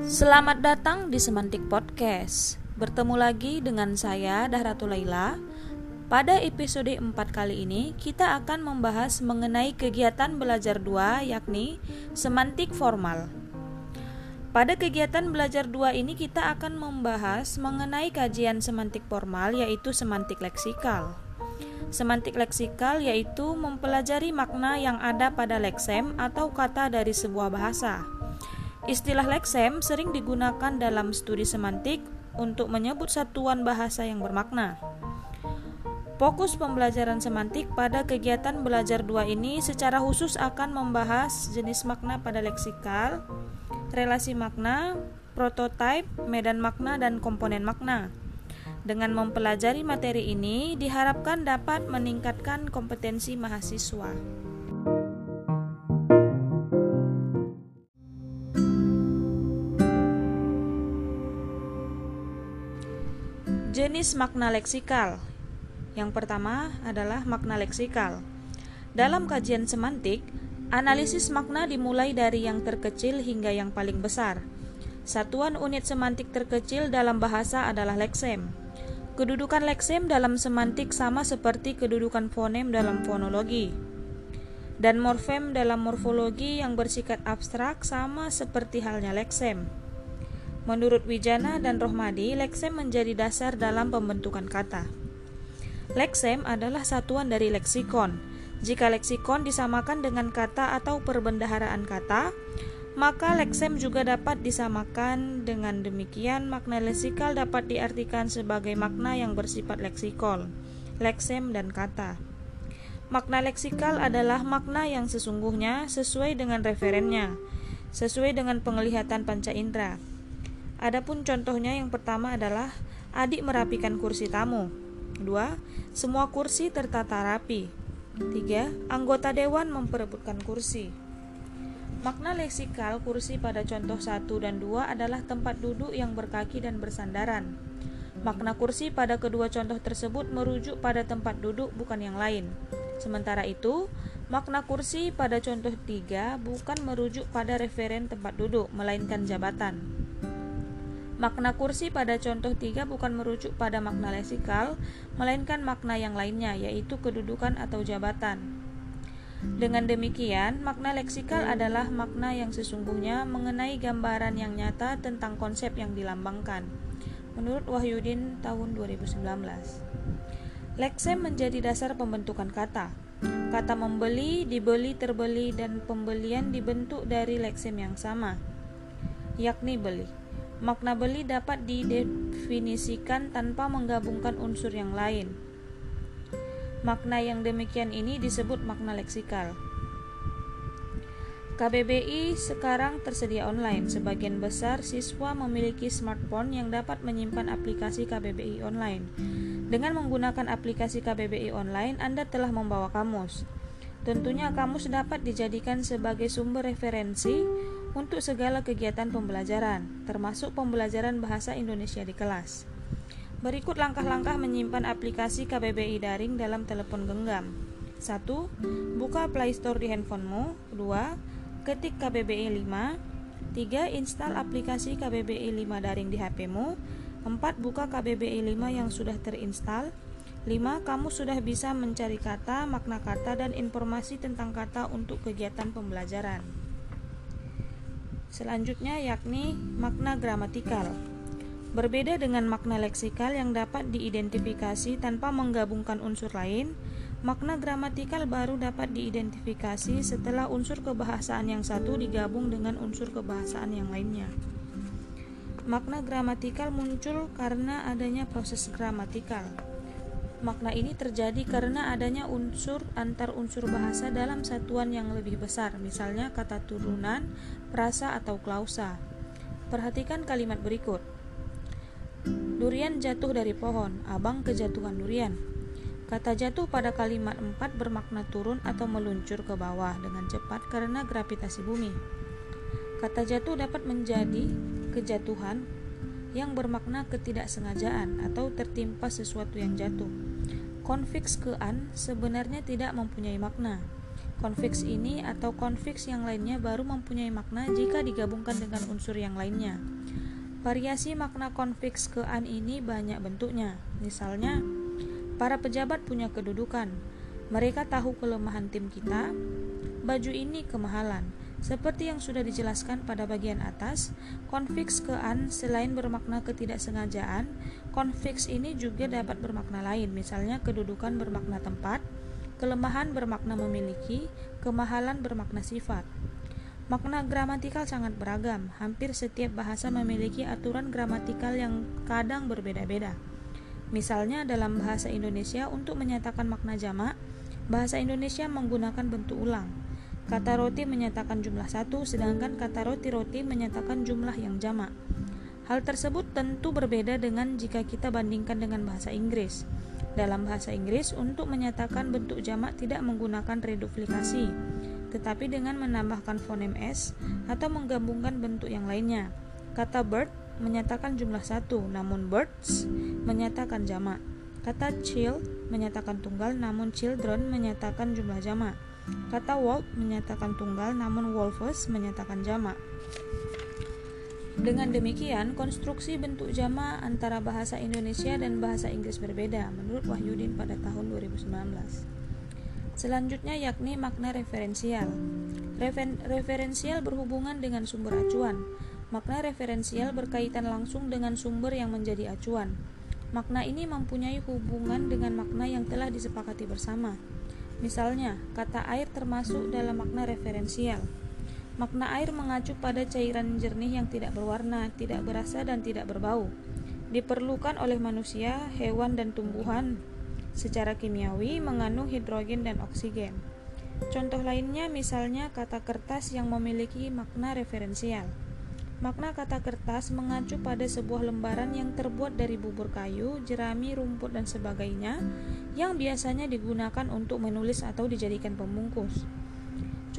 Selamat datang di Semantik Podcast. Bertemu lagi dengan saya Dahratul Laila. Pada episode 4 kali ini kita akan membahas mengenai kegiatan belajar 2 yakni semantik formal. Pada kegiatan belajar 2 ini kita akan membahas mengenai kajian semantik formal yaitu semantik leksikal. Semantik leksikal yaitu mempelajari makna yang ada pada leksem atau kata dari sebuah bahasa. Istilah leksem sering digunakan dalam studi semantik untuk menyebut satuan bahasa yang bermakna. Fokus pembelajaran semantik pada kegiatan belajar dua ini secara khusus akan membahas jenis makna pada leksikal, relasi makna, prototipe, medan makna, dan komponen makna. Dengan mempelajari materi ini, diharapkan dapat meningkatkan kompetensi mahasiswa. Jenis makna leksikal Yang pertama adalah makna leksikal. Dalam kajian semantik, analisis makna dimulai dari yang terkecil hingga yang paling besar. Satuan unit semantik terkecil dalam bahasa adalah leksem. Kedudukan leksem dalam semantik sama seperti kedudukan fonem dalam fonologi. Dan morfem dalam morfologi yang bersifat abstrak sama seperti halnya leksem. Menurut Wijana dan Rohmadi, leksem menjadi dasar dalam pembentukan kata. Leksem adalah satuan dari leksikon. Jika leksikon disamakan dengan kata atau perbendaharaan kata, maka leksem juga dapat disamakan dengan demikian makna leksikal dapat diartikan sebagai makna yang bersifat leksikol, leksem dan kata. Makna leksikal adalah makna yang sesungguhnya sesuai dengan referennya, sesuai dengan penglihatan panca indera. Adapun contohnya yang pertama adalah adik merapikan kursi tamu. Dua, semua kursi tertata rapi. Tiga, anggota dewan memperebutkan kursi. Makna leksikal kursi pada contoh 1 dan 2 adalah tempat duduk yang berkaki dan bersandaran. Makna kursi pada kedua contoh tersebut merujuk pada tempat duduk bukan yang lain. Sementara itu, makna kursi pada contoh 3 bukan merujuk pada referen tempat duduk, melainkan jabatan. Makna kursi pada contoh 3 bukan merujuk pada makna leksikal, melainkan makna yang lainnya, yaitu kedudukan atau jabatan. Dengan demikian, makna leksikal adalah makna yang sesungguhnya mengenai gambaran yang nyata tentang konsep yang dilambangkan. Menurut Wahyudin tahun 2019. Leksem menjadi dasar pembentukan kata. Kata membeli, dibeli, terbeli, dan pembelian dibentuk dari leksem yang sama, yakni beli. Makna beli dapat didefinisikan tanpa menggabungkan unsur yang lain, Makna yang demikian ini disebut makna leksikal. KBBI sekarang tersedia online. Sebagian besar siswa memiliki smartphone yang dapat menyimpan aplikasi KBBI online. Dengan menggunakan aplikasi KBBI online, Anda telah membawa kamus. Tentunya kamus dapat dijadikan sebagai sumber referensi untuk segala kegiatan pembelajaran, termasuk pembelajaran bahasa Indonesia di kelas. Berikut langkah-langkah menyimpan aplikasi KBBI daring dalam telepon genggam. 1. Buka Play Store di handphonemu. 2. Ketik KBBI 5. 3. Install aplikasi KBBI 5 daring di HPmu. 4. Buka KBBI 5 yang sudah terinstall. 5. Kamu sudah bisa mencari kata, makna kata, dan informasi tentang kata untuk kegiatan pembelajaran. Selanjutnya yakni makna gramatikal. Berbeda dengan makna leksikal yang dapat diidentifikasi tanpa menggabungkan unsur lain, makna gramatikal baru dapat diidentifikasi setelah unsur kebahasaan yang satu digabung dengan unsur kebahasaan yang lainnya. Makna gramatikal muncul karena adanya proses gramatikal. Makna ini terjadi karena adanya unsur antar unsur bahasa dalam satuan yang lebih besar, misalnya kata turunan, prasa, atau klausa. Perhatikan kalimat berikut. Durian jatuh dari pohon, abang kejatuhan durian. Kata jatuh pada kalimat 4 bermakna turun atau meluncur ke bawah dengan cepat karena gravitasi bumi. Kata jatuh dapat menjadi kejatuhan yang bermakna ketidaksengajaan atau tertimpa sesuatu yang jatuh. Konfiks kean sebenarnya tidak mempunyai makna. Konfiks ini atau konfiks yang lainnya baru mempunyai makna jika digabungkan dengan unsur yang lainnya. Variasi makna konfiks ke an ini banyak bentuknya. Misalnya, para pejabat punya kedudukan. Mereka tahu kelemahan tim kita. Baju ini kemahalan. Seperti yang sudah dijelaskan pada bagian atas, konfiks ke an selain bermakna ketidaksengajaan, konfiks ini juga dapat bermakna lain, misalnya kedudukan bermakna tempat, Kelemahan bermakna memiliki, kemahalan bermakna sifat. Makna gramatikal sangat beragam. Hampir setiap bahasa memiliki aturan gramatikal yang kadang berbeda-beda. Misalnya dalam bahasa Indonesia untuk menyatakan makna jamak, bahasa Indonesia menggunakan bentuk ulang. Kata roti menyatakan jumlah satu, sedangkan kata roti-roti menyatakan jumlah yang jamak. Hal tersebut tentu berbeda dengan jika kita bandingkan dengan bahasa Inggris. Dalam bahasa Inggris, untuk menyatakan bentuk jamak tidak menggunakan reduplikasi, tetapi dengan menambahkan fonem s atau menggabungkan bentuk yang lainnya. Kata bird menyatakan jumlah satu, namun birds menyatakan jamak. Kata child menyatakan tunggal, namun children menyatakan jumlah jamak. Kata wolf menyatakan tunggal, namun wolves menyatakan jamak. Dengan demikian, konstruksi bentuk jama antara bahasa Indonesia dan bahasa Inggris berbeda menurut Wahyudin pada tahun 2019. Selanjutnya yakni makna referensial. Refer referensial berhubungan dengan sumber acuan. Makna referensial berkaitan langsung dengan sumber yang menjadi acuan. Makna ini mempunyai hubungan dengan makna yang telah disepakati bersama. Misalnya, kata air termasuk dalam makna referensial. Makna air mengacu pada cairan jernih yang tidak berwarna, tidak berasa, dan tidak berbau. Diperlukan oleh manusia, hewan, dan tumbuhan secara kimiawi mengandung hidrogen dan oksigen. Contoh lainnya misalnya kata kertas yang memiliki makna referensial. Makna kata kertas mengacu pada sebuah lembaran yang terbuat dari bubur kayu, jerami, rumput, dan sebagainya yang biasanya digunakan untuk menulis atau dijadikan pembungkus.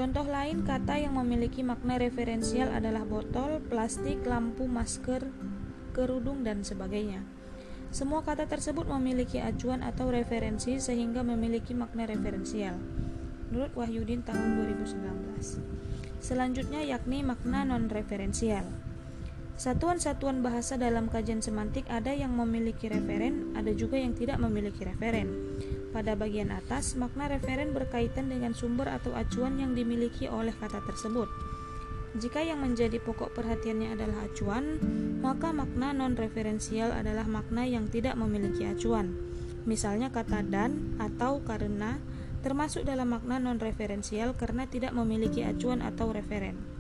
Contoh lain kata yang memiliki makna referensial adalah botol, plastik, lampu, masker, kerudung, dan sebagainya. Semua kata tersebut memiliki acuan atau referensi sehingga memiliki makna referensial. Menurut Wahyudin tahun 2019. Selanjutnya yakni makna non-referensial. Satuan-satuan bahasa dalam kajian semantik ada yang memiliki referen, ada juga yang tidak memiliki referen. Pada bagian atas, makna referen berkaitan dengan sumber atau acuan yang dimiliki oleh kata tersebut. Jika yang menjadi pokok perhatiannya adalah acuan, maka makna non-referensial adalah makna yang tidak memiliki acuan. Misalnya kata dan atau karena termasuk dalam makna non-referensial karena tidak memiliki acuan atau referen.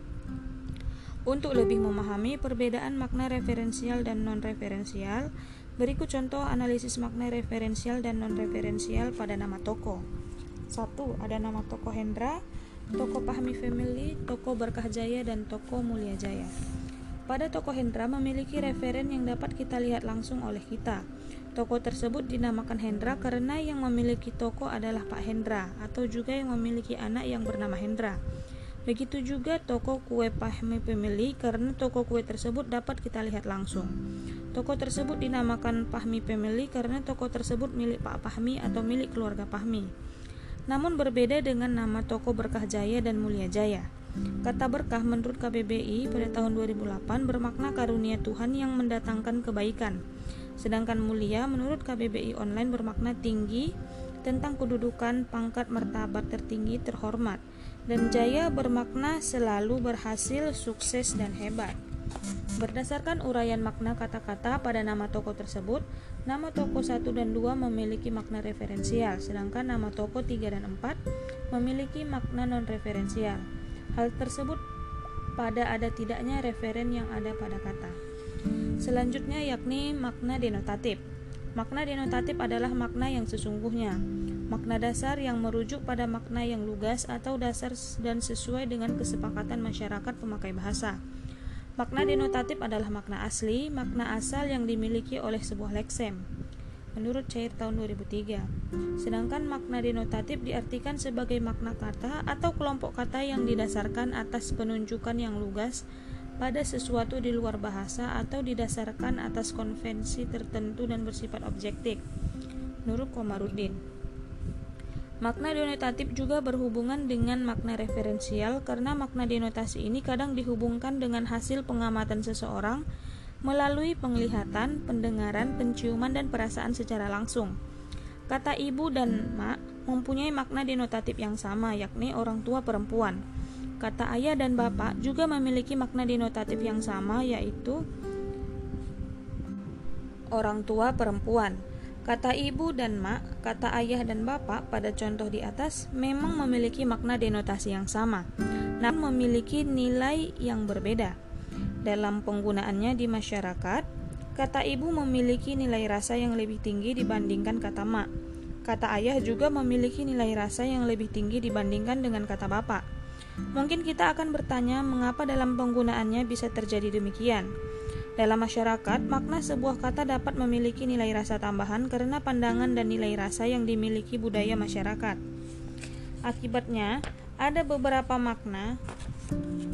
Untuk lebih memahami perbedaan makna referensial dan non-referensial, Berikut contoh analisis makna referensial dan non-referensial pada nama toko. 1. Ada nama toko Hendra, toko Pahmi Family, toko Berkah Jaya, dan toko Mulia Jaya. Pada toko Hendra memiliki referen yang dapat kita lihat langsung oleh kita. Toko tersebut dinamakan Hendra karena yang memiliki toko adalah Pak Hendra atau juga yang memiliki anak yang bernama Hendra. Begitu juga toko kue Pahmi Family karena toko kue tersebut dapat kita lihat langsung. Toko tersebut dinamakan Pahmi Family karena toko tersebut milik Pak Pahmi atau milik keluarga Pahmi. Namun berbeda dengan nama toko Berkah Jaya dan Mulia Jaya. Kata berkah menurut KBBI pada tahun 2008 bermakna karunia Tuhan yang mendatangkan kebaikan. Sedangkan mulia menurut KBBI online bermakna tinggi tentang kedudukan, pangkat, martabat tertinggi, terhormat. Dan jaya bermakna selalu berhasil, sukses, dan hebat. Berdasarkan uraian makna kata-kata pada nama toko tersebut, nama toko 1 dan 2 memiliki makna referensial, sedangkan nama toko 3 dan 4 memiliki makna non-referensial. Hal tersebut pada ada tidaknya referen yang ada pada kata. Selanjutnya yakni makna denotatif. Makna denotatif adalah makna yang sesungguhnya, makna dasar yang merujuk pada makna yang lugas atau dasar dan sesuai dengan kesepakatan masyarakat pemakai bahasa. Makna denotatif adalah makna asli, makna asal yang dimiliki oleh sebuah leksem. Menurut Cair tahun 2003. Sedangkan makna denotatif diartikan sebagai makna kata atau kelompok kata yang didasarkan atas penunjukan yang lugas pada sesuatu di luar bahasa atau didasarkan atas konvensi tertentu dan bersifat objektif. Menurut Komarudin. Makna denotatif juga berhubungan dengan makna referensial karena makna denotasi ini kadang dihubungkan dengan hasil pengamatan seseorang melalui penglihatan, pendengaran, penciuman, dan perasaan secara langsung. Kata ibu dan mak mempunyai makna denotatif yang sama, yakni orang tua perempuan. Kata ayah dan bapak juga memiliki makna denotatif yang sama, yaitu orang tua perempuan. Kata ibu dan mak, kata ayah dan bapak pada contoh di atas memang memiliki makna denotasi yang sama, namun memiliki nilai yang berbeda. Dalam penggunaannya di masyarakat, kata ibu memiliki nilai rasa yang lebih tinggi dibandingkan kata mak. Kata ayah juga memiliki nilai rasa yang lebih tinggi dibandingkan dengan kata bapak. Mungkin kita akan bertanya mengapa dalam penggunaannya bisa terjadi demikian. Dalam masyarakat, makna sebuah kata dapat memiliki nilai rasa tambahan karena pandangan dan nilai rasa yang dimiliki budaya masyarakat. Akibatnya, ada beberapa makna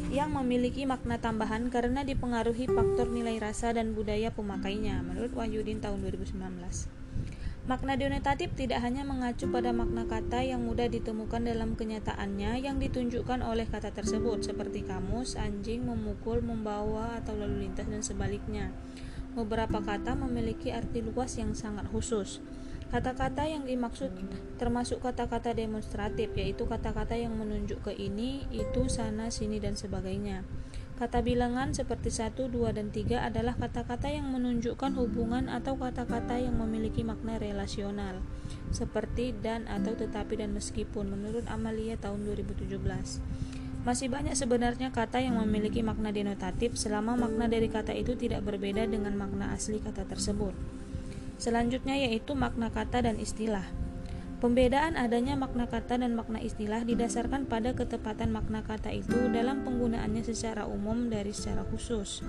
yang memiliki makna tambahan karena dipengaruhi faktor nilai rasa dan budaya pemakainya, menurut Wahyudin tahun 2019. Makna denotatif tidak hanya mengacu pada makna kata yang mudah ditemukan dalam kenyataannya yang ditunjukkan oleh kata tersebut, seperti kamus, anjing, memukul, membawa, atau lalu lintas, dan sebaliknya. Beberapa kata memiliki arti luas yang sangat khusus. Kata-kata yang dimaksud termasuk kata-kata demonstratif, yaitu kata-kata yang menunjuk ke ini, itu, sana, sini, dan sebagainya. Kata bilangan seperti 1, 2, dan 3 adalah kata-kata yang menunjukkan hubungan atau kata-kata yang memiliki makna relasional, seperti dan atau tetapi dan meskipun menurut Amalia tahun 2017. Masih banyak sebenarnya kata yang memiliki makna denotatif selama makna dari kata itu tidak berbeda dengan makna asli kata tersebut. Selanjutnya yaitu makna kata dan istilah. Pembedaan adanya makna kata dan makna istilah didasarkan pada ketepatan makna kata itu dalam penggunaannya secara umum dari secara khusus.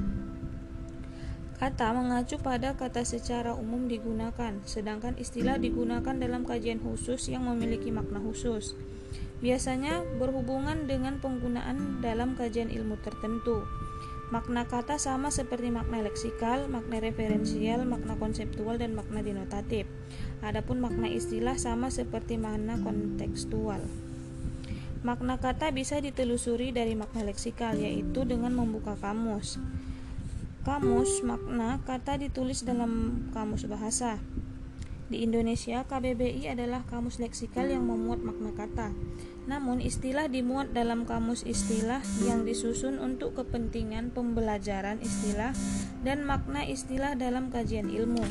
Kata mengacu pada kata secara umum digunakan, sedangkan istilah digunakan dalam kajian khusus yang memiliki makna khusus. Biasanya berhubungan dengan penggunaan dalam kajian ilmu tertentu. Makna kata sama seperti makna leksikal, makna referensial, makna konseptual, dan makna denotatif. Adapun makna istilah sama seperti makna kontekstual. Makna kata bisa ditelusuri dari makna leksikal, yaitu dengan membuka kamus. Kamus makna kata ditulis dalam kamus bahasa. Di Indonesia, KBBI adalah kamus leksikal yang memuat makna kata. Namun, istilah dimuat dalam kamus istilah yang disusun untuk kepentingan pembelajaran istilah dan makna istilah dalam kajian ilmu.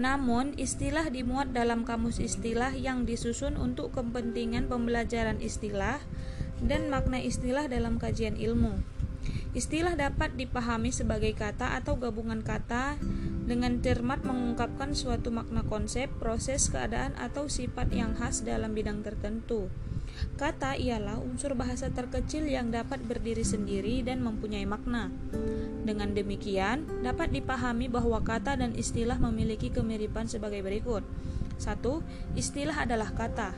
Namun, istilah dimuat dalam kamus istilah yang disusun untuk kepentingan pembelajaran istilah dan makna istilah dalam kajian ilmu. Istilah dapat dipahami sebagai kata atau gabungan kata dengan cermat mengungkapkan suatu makna konsep, proses, keadaan, atau sifat yang khas dalam bidang tertentu. Kata ialah unsur bahasa terkecil yang dapat berdiri sendiri dan mempunyai makna. Dengan demikian, dapat dipahami bahwa kata dan istilah memiliki kemiripan sebagai berikut. 1. Istilah adalah kata.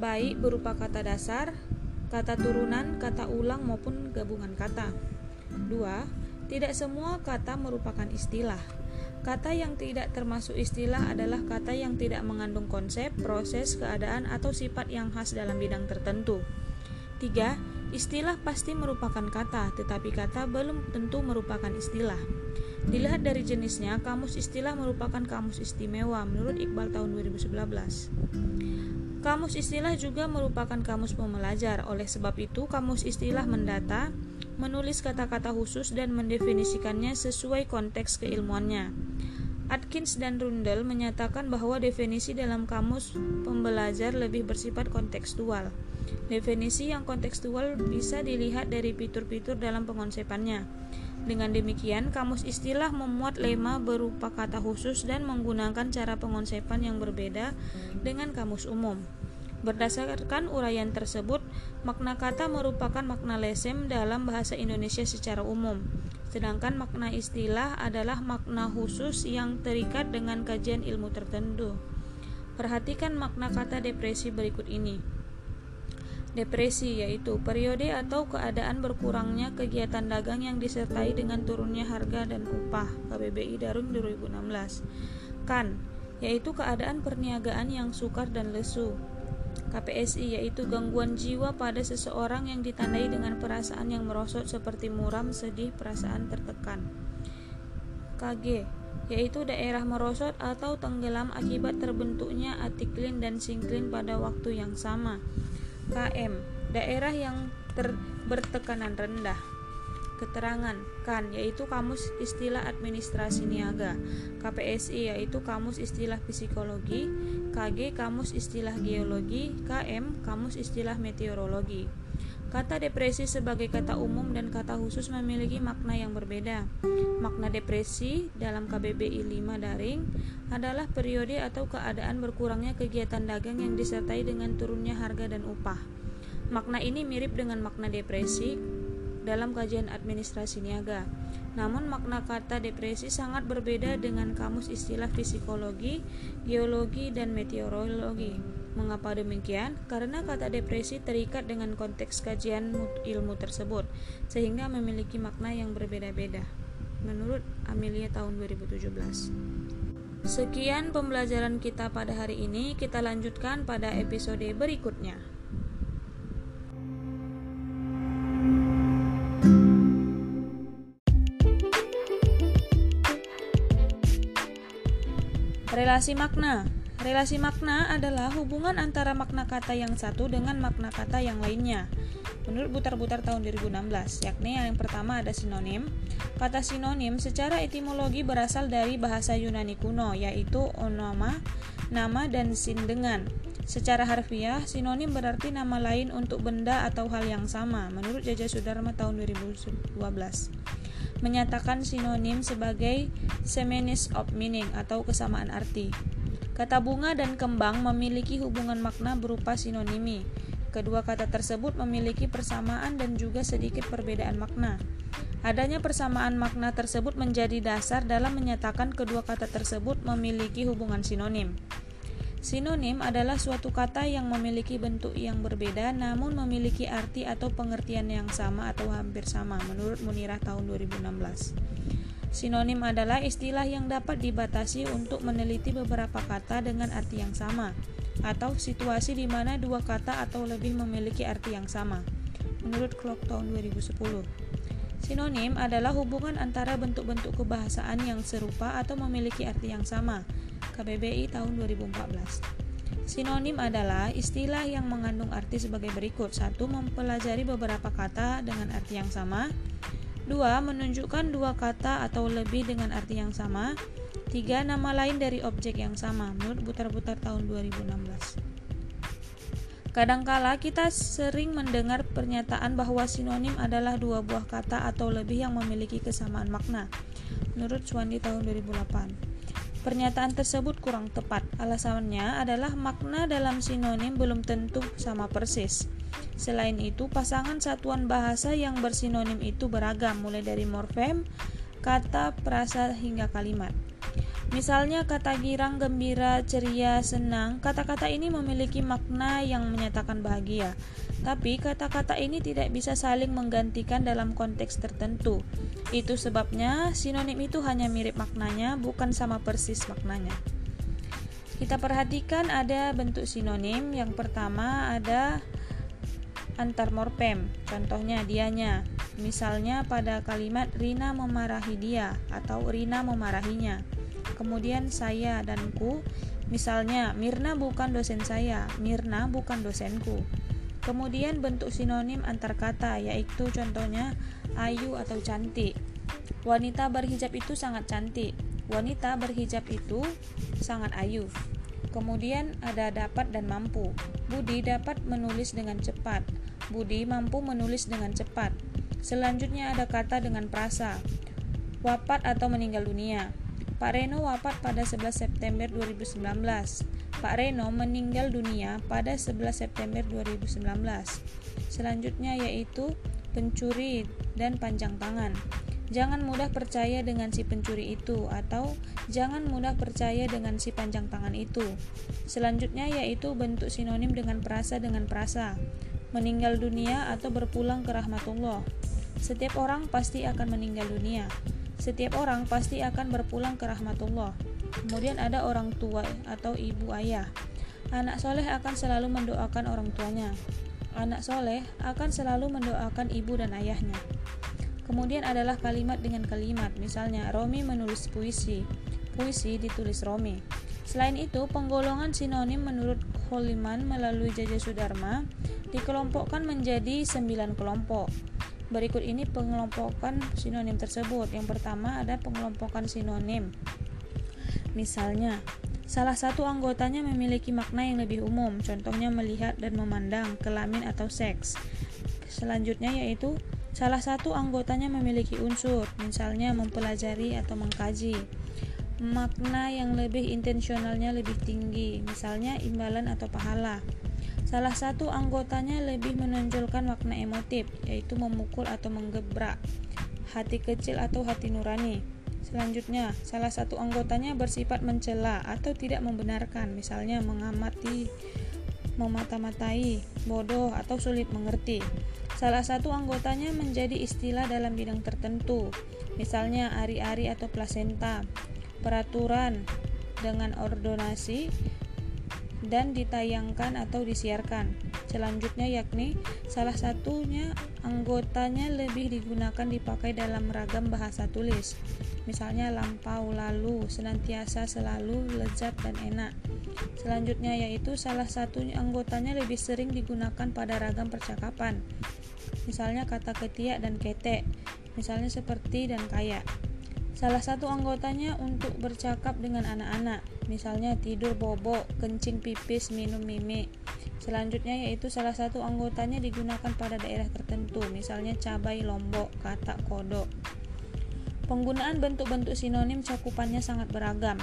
Baik berupa kata dasar, kata turunan, kata ulang maupun gabungan kata. 2. Tidak semua kata merupakan istilah. Kata yang tidak termasuk istilah adalah kata yang tidak mengandung konsep, proses, keadaan, atau sifat yang khas dalam bidang tertentu. 3. Istilah pasti merupakan kata, tetapi kata belum tentu merupakan istilah. Dilihat dari jenisnya, kamus istilah merupakan kamus istimewa menurut Iqbal tahun 2011. Kamus istilah juga merupakan kamus pembelajar. Oleh sebab itu, kamus istilah mendata, menulis kata-kata khusus dan mendefinisikannya sesuai konteks keilmuannya. Atkins dan Rundle menyatakan bahwa definisi dalam kamus pembelajar lebih bersifat kontekstual. Definisi yang kontekstual bisa dilihat dari fitur-fitur dalam pengonsepannya. Dengan demikian, kamus istilah memuat lema berupa kata khusus dan menggunakan cara pengonsepan yang berbeda dengan kamus umum. Berdasarkan uraian tersebut, makna kata merupakan makna lesem dalam bahasa Indonesia secara umum, sedangkan makna istilah adalah makna khusus yang terikat dengan kajian ilmu tertentu. Perhatikan makna kata depresi berikut ini. Depresi yaitu periode atau keadaan berkurangnya kegiatan dagang yang disertai dengan turunnya harga dan upah KBBI Darun 2016. Kan yaitu keadaan perniagaan yang sukar dan lesu. KPSI yaitu gangguan jiwa pada seseorang yang ditandai dengan perasaan yang merosot seperti muram, sedih, perasaan tertekan. KG yaitu daerah merosot atau tenggelam akibat terbentuknya atiklin dan sinklin pada waktu yang sama. KM daerah yang ter bertekanan rendah. Keterangan KAN yaitu Kamus Istilah Administrasi Niaga, KPSI yaitu Kamus Istilah Psikologi, KG Kamus Istilah Geologi, KM Kamus Istilah Meteorologi. Kata depresi sebagai kata umum dan kata khusus memiliki makna yang berbeda. Makna depresi dalam KBBI 5 daring adalah periode atau keadaan berkurangnya kegiatan dagang yang disertai dengan turunnya harga dan upah. Makna ini mirip dengan makna depresi dalam kajian administrasi niaga. Namun makna kata depresi sangat berbeda dengan kamus istilah psikologi, geologi, dan meteorologi. Mengapa demikian? Karena kata depresi terikat dengan konteks kajian ilmu tersebut, sehingga memiliki makna yang berbeda-beda. Menurut Amelia tahun 2017. Sekian pembelajaran kita pada hari ini, kita lanjutkan pada episode berikutnya. Relasi makna Relasi makna adalah hubungan antara makna kata yang satu dengan makna kata yang lainnya. Menurut Butar-Butar tahun 2016, yakni yang pertama ada sinonim. Kata sinonim secara etimologi berasal dari bahasa Yunani kuno, yaitu onoma, nama, dan sindengan. Secara harfiah, sinonim berarti nama lain untuk benda atau hal yang sama, menurut Jaja Sudarma tahun 2012 menyatakan sinonim sebagai semenis of meaning atau kesamaan arti. Kata bunga dan kembang memiliki hubungan makna berupa sinonimi. Kedua kata tersebut memiliki persamaan dan juga sedikit perbedaan makna. Adanya persamaan makna tersebut menjadi dasar dalam menyatakan kedua kata tersebut memiliki hubungan sinonim. Sinonim adalah suatu kata yang memiliki bentuk yang berbeda namun memiliki arti atau pengertian yang sama atau hampir sama menurut Munirah tahun 2016. Sinonim adalah istilah yang dapat dibatasi untuk meneliti beberapa kata dengan arti yang sama atau situasi di mana dua kata atau lebih memiliki arti yang sama. Menurut Clock tahun 2010. Sinonim adalah hubungan antara bentuk-bentuk kebahasaan yang serupa atau memiliki arti yang sama KBBI tahun 2014. Sinonim adalah istilah yang mengandung arti sebagai berikut. Satu, mempelajari beberapa kata dengan arti yang sama. Dua, menunjukkan dua kata atau lebih dengan arti yang sama. Tiga, nama lain dari objek yang sama. Menurut Butar-Butar tahun 2016. Kadangkala kita sering mendengar pernyataan bahwa sinonim adalah dua buah kata atau lebih yang memiliki kesamaan makna. Menurut Swandi tahun 2008. Pernyataan tersebut kurang tepat. Alasannya adalah makna dalam sinonim belum tentu sama persis. Selain itu, pasangan satuan bahasa yang bersinonim itu beragam, mulai dari morfem, kata, frasa, hingga kalimat. Misalnya kata girang, gembira, ceria, senang, kata-kata ini memiliki makna yang menyatakan bahagia. Tapi kata-kata ini tidak bisa saling menggantikan dalam konteks tertentu. Itu sebabnya sinonim itu hanya mirip maknanya, bukan sama persis maknanya. Kita perhatikan ada bentuk sinonim. Yang pertama ada antar morfem. Contohnya dianya. Misalnya pada kalimat Rina memarahi dia atau Rina memarahinya. Kemudian saya dan ku. Misalnya Mirna bukan dosen saya, Mirna bukan dosenku. Kemudian bentuk sinonim antar kata yaitu contohnya ayu atau cantik. Wanita berhijab itu sangat cantik. Wanita berhijab itu sangat ayu. Kemudian ada dapat dan mampu. Budi dapat menulis dengan cepat. Budi mampu menulis dengan cepat. Selanjutnya ada kata dengan prasa. Wafat atau meninggal dunia. Pak Reno wafat pada 11 September 2019. Pak Reno meninggal dunia pada 11 September 2019. Selanjutnya yaitu pencuri dan panjang tangan. Jangan mudah percaya dengan si pencuri itu atau jangan mudah percaya dengan si panjang tangan itu. Selanjutnya yaitu bentuk sinonim dengan perasa dengan perasa. Meninggal dunia atau berpulang ke rahmatullah. Setiap orang pasti akan meninggal dunia. Setiap orang pasti akan berpulang ke rahmatullah. Kemudian ada orang tua atau ibu ayah. Anak soleh akan selalu mendoakan orang tuanya. Anak soleh akan selalu mendoakan ibu dan ayahnya. Kemudian adalah kalimat dengan kalimat, misalnya Romi menulis puisi, puisi ditulis Romi. Selain itu, penggolongan sinonim menurut Holiman melalui Jaja Sudarma dikelompokkan menjadi sembilan kelompok. Berikut ini pengelompokan sinonim tersebut. Yang pertama ada pengelompokan sinonim. Misalnya, salah satu anggotanya memiliki makna yang lebih umum, contohnya melihat dan memandang, kelamin atau seks. Selanjutnya yaitu Salah satu anggotanya memiliki unsur, misalnya mempelajari atau mengkaji. Makna yang lebih intensionalnya lebih tinggi, misalnya imbalan atau pahala. Salah satu anggotanya lebih menonjolkan makna emotif, yaitu memukul atau menggebrak, hati kecil atau hati nurani. Selanjutnya, salah satu anggotanya bersifat mencela atau tidak membenarkan, misalnya mengamati, memata-matai, bodoh, atau sulit mengerti. Salah satu anggotanya menjadi istilah dalam bidang tertentu, misalnya ari-ari atau plasenta, peraturan dengan ordonasi, dan ditayangkan atau disiarkan. Selanjutnya yakni salah satunya anggotanya lebih digunakan dipakai dalam ragam bahasa tulis. Misalnya lampau, lalu, senantiasa, selalu, lezat, dan enak. Selanjutnya yaitu salah satu anggotanya lebih sering digunakan pada ragam percakapan misalnya kata ketiak dan ketek, misalnya seperti dan kaya. Salah satu anggotanya untuk bercakap dengan anak-anak, misalnya tidur bobok, kencing pipis, minum mimi. Selanjutnya yaitu salah satu anggotanya digunakan pada daerah tertentu, misalnya cabai lombok, kata kodok. Penggunaan bentuk-bentuk sinonim cakupannya sangat beragam.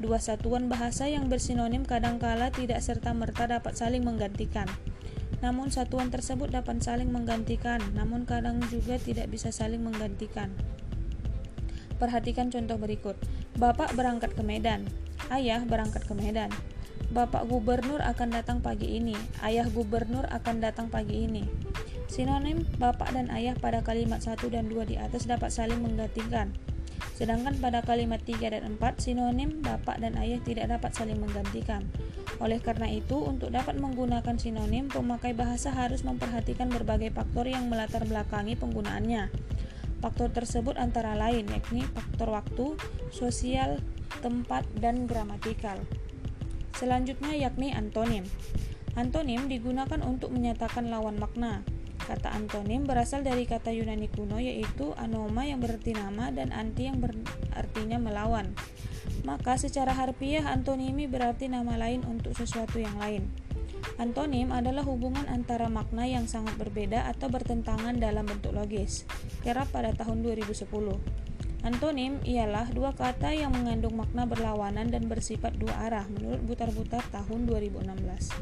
Dua satuan bahasa yang bersinonim kadangkala tidak serta-merta dapat saling menggantikan. Namun satuan tersebut dapat saling menggantikan, namun kadang juga tidak bisa saling menggantikan. Perhatikan contoh berikut. Bapak berangkat ke Medan. Ayah berangkat ke Medan. Bapak gubernur akan datang pagi ini. Ayah gubernur akan datang pagi ini. Sinonim bapak dan ayah pada kalimat 1 dan 2 di atas dapat saling menggantikan. Sedangkan pada kalimat 3 dan 4 sinonim bapak dan ayah tidak dapat saling menggantikan. Oleh karena itu, untuk dapat menggunakan sinonim, pemakai bahasa harus memperhatikan berbagai faktor yang melatar belakangi penggunaannya. Faktor tersebut antara lain yakni faktor waktu, sosial, tempat, dan gramatikal. Selanjutnya yakni antonim. Antonim digunakan untuk menyatakan lawan makna. Kata antonim berasal dari kata Yunani kuno yaitu anoma yang berarti nama dan anti yang berartinya melawan maka secara harfiah antonimi berarti nama lain untuk sesuatu yang lain. Antonim adalah hubungan antara makna yang sangat berbeda atau bertentangan dalam bentuk logis. Kerap pada tahun 2010. Antonim ialah dua kata yang mengandung makna berlawanan dan bersifat dua arah menurut Butar-Butar tahun 2016.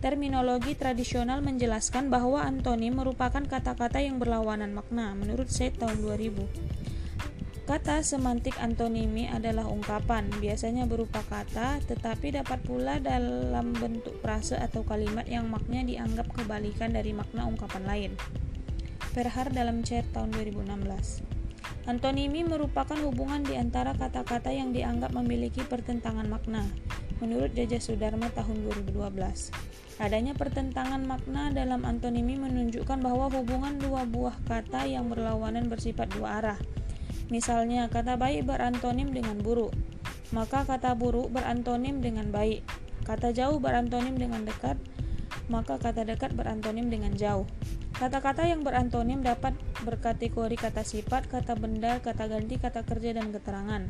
Terminologi tradisional menjelaskan bahwa antonim merupakan kata-kata yang berlawanan makna menurut Set tahun 2000. Kata semantik antonimi adalah ungkapan, biasanya berupa kata, tetapi dapat pula dalam bentuk frase atau kalimat yang maknanya dianggap kebalikan dari makna ungkapan lain. Perhar dalam chat tahun 2016. Antonimi merupakan hubungan di antara kata-kata yang dianggap memiliki pertentangan makna. Menurut Jajah Sudarma tahun 2012, adanya pertentangan makna dalam antonimi menunjukkan bahwa hubungan dua buah kata yang berlawanan bersifat dua arah Misalnya, kata baik berantonim dengan buruk, maka kata buruk berantonim dengan baik. Kata jauh berantonim dengan dekat, maka kata dekat berantonim dengan jauh. Kata-kata yang berantonim dapat berkategori kata sifat, kata benda, kata ganti, kata kerja, dan keterangan.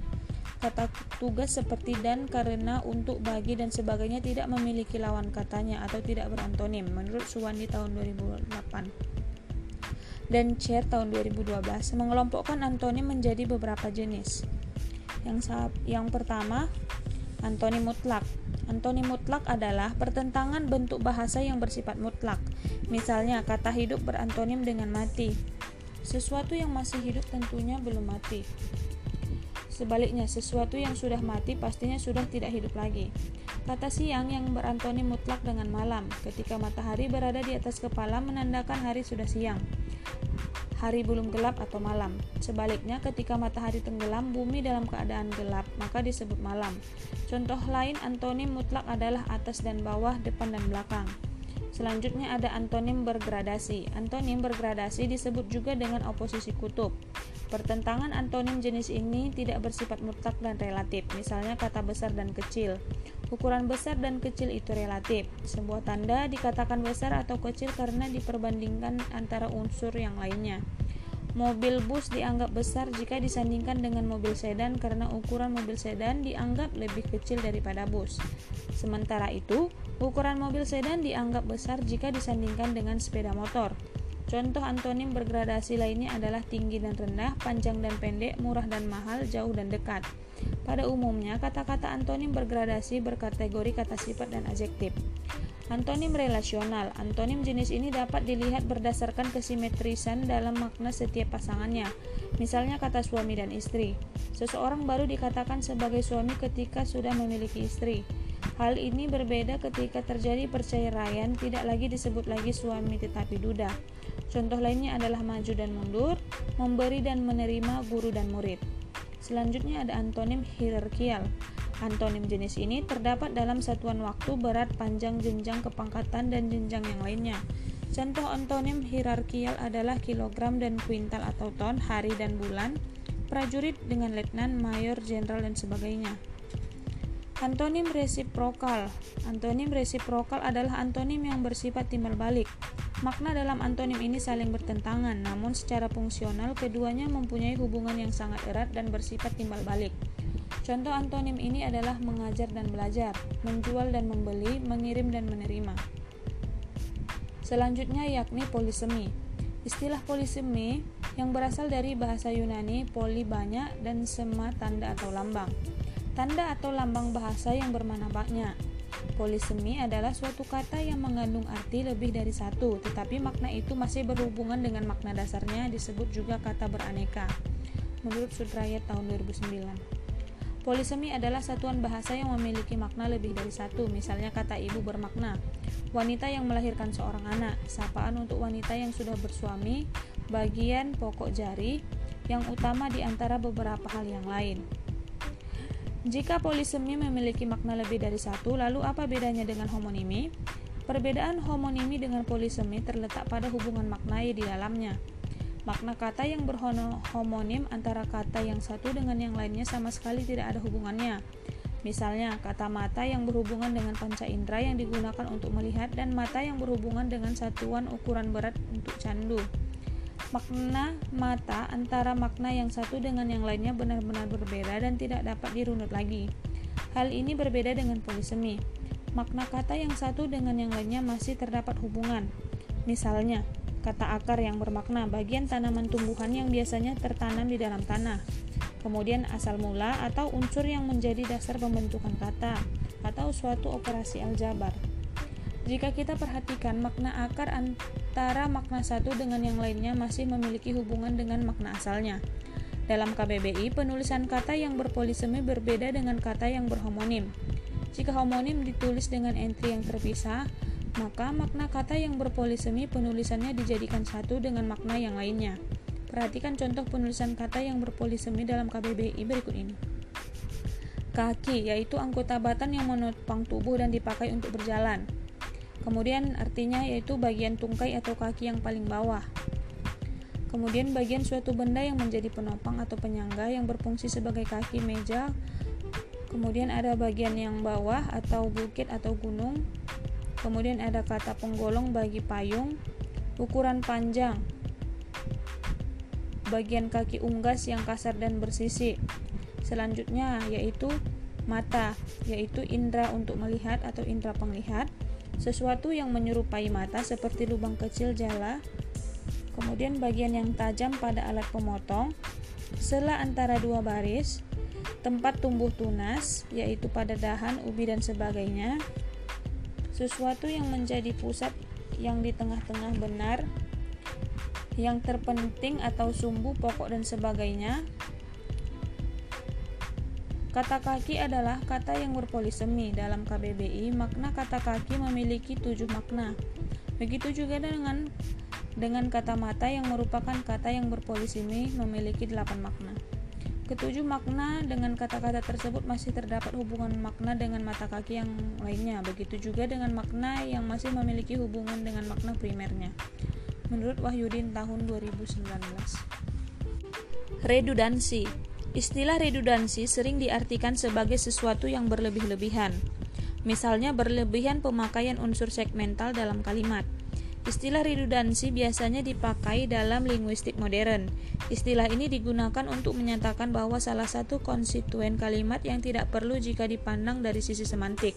Kata tugas seperti dan, karena, untuk, bagi, dan sebagainya tidak memiliki lawan katanya atau tidak berantonim, menurut Suwandi tahun 2008 dan Chair tahun 2012 mengelompokkan antonim menjadi beberapa jenis. Yang yang pertama, antonim mutlak. Antonim mutlak adalah pertentangan bentuk bahasa yang bersifat mutlak. Misalnya, kata hidup berantonim dengan mati. Sesuatu yang masih hidup tentunya belum mati. Sebaliknya, sesuatu yang sudah mati pastinya sudah tidak hidup lagi. Kata siang yang berantonim mutlak dengan malam. Ketika matahari berada di atas kepala menandakan hari sudah siang. Hari belum gelap atau malam. Sebaliknya, ketika matahari tenggelam, bumi dalam keadaan gelap, maka disebut malam. Contoh lain antonim mutlak adalah atas dan bawah, depan dan belakang. Selanjutnya ada antonim bergradasi. Antonim bergradasi disebut juga dengan oposisi kutub. Pertentangan antonim jenis ini tidak bersifat mutlak dan relatif, misalnya kata besar dan kecil. Ukuran besar dan kecil itu relatif. Sebuah tanda dikatakan besar atau kecil karena diperbandingkan antara unsur yang lainnya. Mobil bus dianggap besar jika disandingkan dengan mobil sedan karena ukuran mobil sedan dianggap lebih kecil daripada bus. Sementara itu, ukuran mobil sedan dianggap besar jika disandingkan dengan sepeda motor. Contoh antonim bergradasi lainnya adalah tinggi dan rendah, panjang dan pendek, murah dan mahal, jauh dan dekat. Pada umumnya, kata-kata antonim bergradasi berkategori kata sifat dan adjektif. Antonim relasional. Antonim jenis ini dapat dilihat berdasarkan kesimetrisan dalam makna setiap pasangannya. Misalnya kata suami dan istri. Seseorang baru dikatakan sebagai suami ketika sudah memiliki istri. Hal ini berbeda ketika terjadi perceraian, tidak lagi disebut lagi suami tetapi duda. Contoh lainnya adalah maju dan mundur, memberi dan menerima guru dan murid. Selanjutnya ada antonim hierarkial. Antonim jenis ini terdapat dalam satuan waktu, berat, panjang, jenjang, kepangkatan, dan jenjang yang lainnya. Contoh antonim hierarkial adalah kilogram dan kuintal atau ton, hari dan bulan, prajurit dengan letnan, mayor, jenderal, dan sebagainya. Antonim resiprokal. Antonim resiprokal adalah antonim yang bersifat timbal balik. Makna dalam antonim ini saling bertentangan, namun secara fungsional keduanya mempunyai hubungan yang sangat erat dan bersifat timbal balik. Contoh antonim ini adalah mengajar dan belajar, menjual dan membeli, mengirim dan menerima. Selanjutnya yakni polisemi. Istilah polisemi yang berasal dari bahasa Yunani poli banyak dan sema tanda atau lambang tanda atau lambang bahasa yang bermakna banyak. Polisemi adalah suatu kata yang mengandung arti lebih dari satu, tetapi makna itu masih berhubungan dengan makna dasarnya disebut juga kata beraneka. Menurut Sudrayat tahun 2009. Polisemi adalah satuan bahasa yang memiliki makna lebih dari satu, misalnya kata ibu bermakna wanita yang melahirkan seorang anak, sapaan untuk wanita yang sudah bersuami, bagian pokok jari yang utama di antara beberapa hal yang lain. Jika polisemi memiliki makna lebih dari satu, lalu apa bedanya dengan homonimi? Perbedaan homonimi dengan polisemi terletak pada hubungan makna di dalamnya. Makna kata yang berhomonim antara kata yang satu dengan yang lainnya sama sekali tidak ada hubungannya. Misalnya, kata mata yang berhubungan dengan panca indera yang digunakan untuk melihat dan mata yang berhubungan dengan satuan ukuran berat untuk candu makna mata antara makna yang satu dengan yang lainnya benar-benar berbeda dan tidak dapat dirunut lagi. Hal ini berbeda dengan polisemi. Makna kata yang satu dengan yang lainnya masih terdapat hubungan. Misalnya, kata akar yang bermakna bagian tanaman tumbuhan yang biasanya tertanam di dalam tanah. Kemudian asal mula atau unsur yang menjadi dasar pembentukan kata atau suatu operasi aljabar. Jika kita perhatikan makna akar antara makna satu dengan yang lainnya masih memiliki hubungan dengan makna asalnya. Dalam KBBI, penulisan kata yang berpolisemi berbeda dengan kata yang berhomonim. Jika homonim ditulis dengan entry yang terpisah, maka makna kata yang berpolisemi penulisannya dijadikan satu dengan makna yang lainnya. Perhatikan contoh penulisan kata yang berpolisemi dalam KBBI berikut ini. Kaki, yaitu anggota batan yang menopang tubuh dan dipakai untuk berjalan. Kemudian artinya yaitu bagian tungkai atau kaki yang paling bawah. Kemudian bagian suatu benda yang menjadi penopang atau penyangga yang berfungsi sebagai kaki meja. Kemudian ada bagian yang bawah atau bukit atau gunung. Kemudian ada kata penggolong bagi payung, ukuran panjang, bagian kaki unggas yang kasar dan bersisi. Selanjutnya yaitu mata, yaitu indera untuk melihat atau indera penglihat sesuatu yang menyerupai mata seperti lubang kecil jala, kemudian bagian yang tajam pada alat pemotong, sela antara dua baris, tempat tumbuh tunas, yaitu pada dahan, ubi, dan sebagainya, sesuatu yang menjadi pusat yang di tengah-tengah benar, yang terpenting atau sumbu, pokok, dan sebagainya, Kata kaki adalah kata yang berpolisemi. Dalam KBBI, makna kata kaki memiliki tujuh makna. Begitu juga dengan dengan kata mata yang merupakan kata yang berpolisemi memiliki delapan makna. Ketujuh makna dengan kata-kata tersebut masih terdapat hubungan makna dengan mata kaki yang lainnya, begitu juga dengan makna yang masih memiliki hubungan dengan makna primernya. Menurut Wahyudin tahun 2019. Redundansi Istilah redundansi sering diartikan sebagai sesuatu yang berlebih-lebihan. Misalnya berlebihan pemakaian unsur segmental dalam kalimat. Istilah redundansi biasanya dipakai dalam linguistik modern. Istilah ini digunakan untuk menyatakan bahwa salah satu konstituen kalimat yang tidak perlu jika dipandang dari sisi semantik.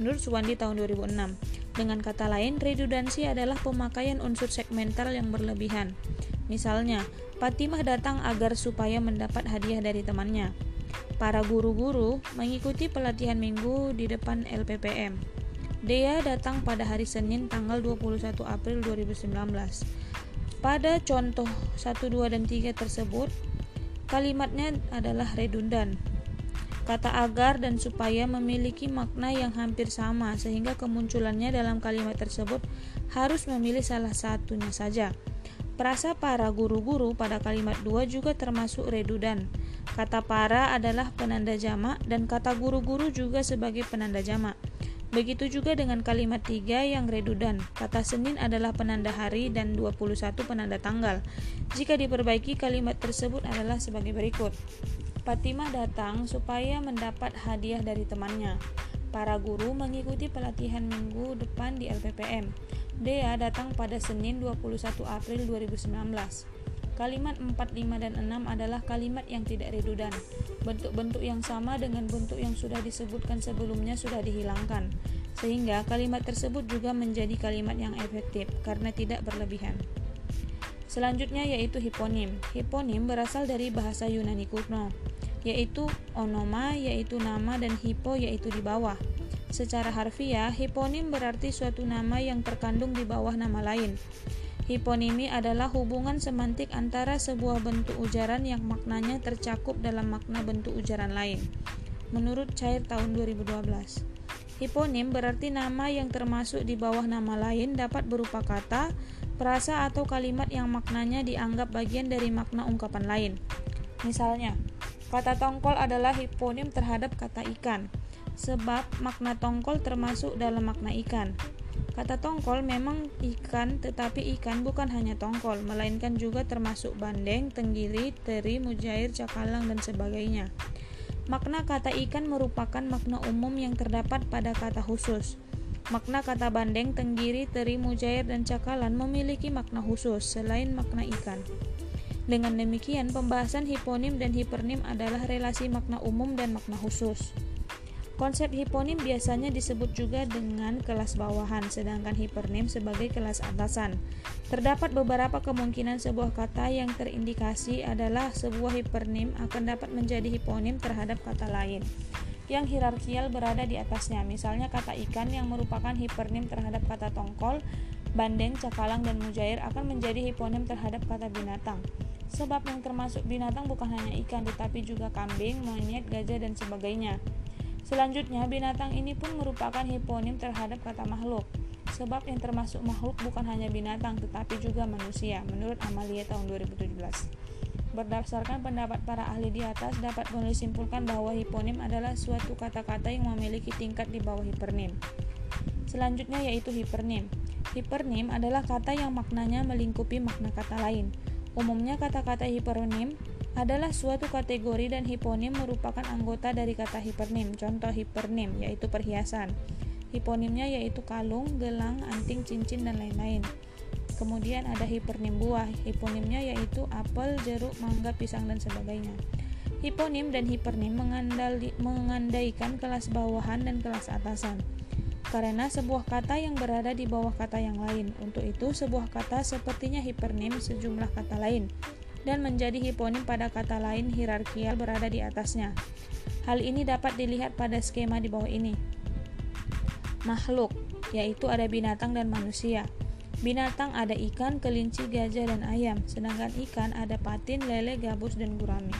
Menurut Suwandi tahun 2006. Dengan kata lain, redundansi adalah pemakaian unsur segmental yang berlebihan. Misalnya, Fatimah datang agar supaya mendapat hadiah dari temannya. Para guru-guru mengikuti pelatihan minggu di depan LPPM. Dea datang pada hari Senin tanggal 21 April 2019. Pada contoh 1, 2, dan 3 tersebut, kalimatnya adalah redundan. Kata agar dan supaya memiliki makna yang hampir sama sehingga kemunculannya dalam kalimat tersebut harus memilih salah satunya saja. Perasa para guru-guru pada kalimat 2 juga termasuk redundan. Kata para adalah penanda jamak dan kata guru-guru juga sebagai penanda jamak. Begitu juga dengan kalimat tiga yang redundan. Kata Senin adalah penanda hari dan 21 penanda tanggal. Jika diperbaiki kalimat tersebut adalah sebagai berikut. Fatimah datang supaya mendapat hadiah dari temannya. Para guru mengikuti pelatihan minggu depan di LPPM. Dea datang pada Senin 21 April 2019. Kalimat 4, 5, dan 6 adalah kalimat yang tidak redundan. Bentuk-bentuk yang sama dengan bentuk yang sudah disebutkan sebelumnya sudah dihilangkan, sehingga kalimat tersebut juga menjadi kalimat yang efektif karena tidak berlebihan. Selanjutnya yaitu hiponim. Hiponim berasal dari bahasa Yunani kuno, yaitu onoma yaitu nama dan hipo yaitu di bawah. Secara harfiah, hiponim berarti suatu nama yang terkandung di bawah nama lain. Hiponimi adalah hubungan semantik antara sebuah bentuk ujaran yang maknanya tercakup dalam makna bentuk ujaran lain. Menurut Cair tahun 2012. Hiponim berarti nama yang termasuk di bawah nama lain dapat berupa kata, perasa atau kalimat yang maknanya dianggap bagian dari makna ungkapan lain. Misalnya, kata tongkol adalah hiponim terhadap kata ikan, sebab makna tongkol termasuk dalam makna ikan. Kata tongkol memang ikan, tetapi ikan bukan hanya tongkol, melainkan juga termasuk bandeng, tenggiri, teri, mujair, cakalang, dan sebagainya. Makna kata ikan merupakan makna umum yang terdapat pada kata khusus. Makna kata bandeng, tenggiri, teri, mujair, dan cakalan memiliki makna khusus selain makna ikan. Dengan demikian, pembahasan hiponim dan hipernim adalah relasi makna umum dan makna khusus. Konsep hiponim biasanya disebut juga dengan kelas bawahan, sedangkan hipernim sebagai kelas atasan. Terdapat beberapa kemungkinan sebuah kata yang terindikasi adalah sebuah hipernim akan dapat menjadi hiponim terhadap kata lain yang hierarkial berada di atasnya. Misalnya kata ikan yang merupakan hipernim terhadap kata tongkol, bandeng, cakalang, dan mujair akan menjadi hiponim terhadap kata binatang. Sebab yang termasuk binatang bukan hanya ikan, tetapi juga kambing, monyet, gajah, dan sebagainya. Selanjutnya, binatang ini pun merupakan hiponim terhadap kata makhluk. Sebab yang termasuk makhluk bukan hanya binatang tetapi juga manusia, menurut Amalia tahun 2017. Berdasarkan pendapat para ahli di atas, dapat disimpulkan bahwa hiponim adalah suatu kata-kata yang memiliki tingkat di bawah hipernim. Selanjutnya yaitu hipernim. Hipernim adalah kata yang maknanya melingkupi makna kata lain. Umumnya kata-kata hipernim adalah suatu kategori dan hiponim merupakan anggota dari kata hipernim. Contoh hipernim yaitu perhiasan. Hiponimnya yaitu kalung, gelang, anting, cincin, dan lain-lain. Kemudian ada hipernim buah. Hiponimnya yaitu apel, jeruk, mangga, pisang, dan sebagainya. Hiponim dan hipernim mengandaikan kelas bawahan dan kelas atasan. Karena sebuah kata yang berada di bawah kata yang lain. Untuk itu, sebuah kata sepertinya hipernim sejumlah kata lain dan menjadi hiponim pada kata lain hierarkial berada di atasnya. Hal ini dapat dilihat pada skema di bawah ini. Makhluk, yaitu ada binatang dan manusia. Binatang ada ikan, kelinci, gajah, dan ayam, sedangkan ikan ada patin, lele, gabus, dan gurame.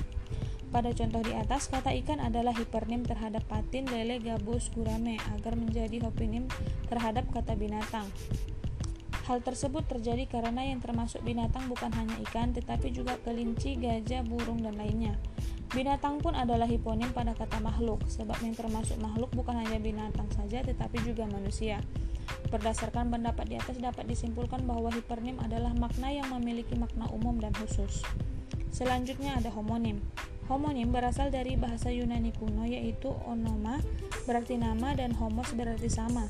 Pada contoh di atas, kata ikan adalah hipernim terhadap patin, lele, gabus, gurame agar menjadi hopinim terhadap kata binatang. Hal tersebut terjadi karena yang termasuk binatang bukan hanya ikan, tetapi juga kelinci, gajah, burung, dan lainnya. Binatang pun adalah hiponim pada kata makhluk, sebab yang termasuk makhluk bukan hanya binatang saja, tetapi juga manusia. Berdasarkan pendapat di atas dapat disimpulkan bahwa hipernim adalah makna yang memiliki makna umum dan khusus. Selanjutnya ada homonim. Homonim berasal dari bahasa Yunani kuno yaitu onoma berarti nama dan homos berarti sama.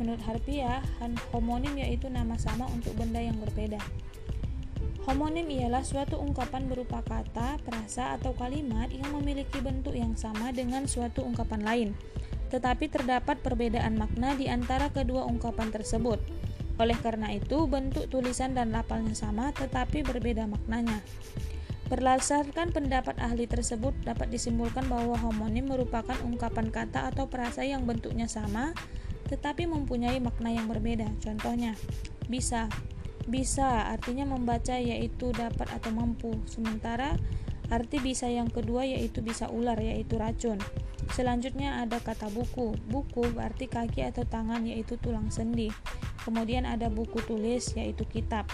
Menurut harfiah, homonim yaitu nama sama untuk benda yang berbeda. Homonim ialah suatu ungkapan berupa kata, frasa, atau kalimat yang memiliki bentuk yang sama dengan suatu ungkapan lain, tetapi terdapat perbedaan makna di antara kedua ungkapan tersebut. Oleh karena itu, bentuk tulisan dan lafalnya sama tetapi berbeda maknanya. Berdasarkan pendapat ahli tersebut, dapat disimpulkan bahwa homonim merupakan ungkapan kata atau frasa yang bentuknya sama, tetapi mempunyai makna yang berbeda. Contohnya, bisa. Bisa artinya membaca yaitu dapat atau mampu. Sementara arti bisa yang kedua yaitu bisa ular yaitu racun. Selanjutnya ada kata buku. Buku berarti kaki atau tangan yaitu tulang sendi. Kemudian ada buku tulis yaitu kitab.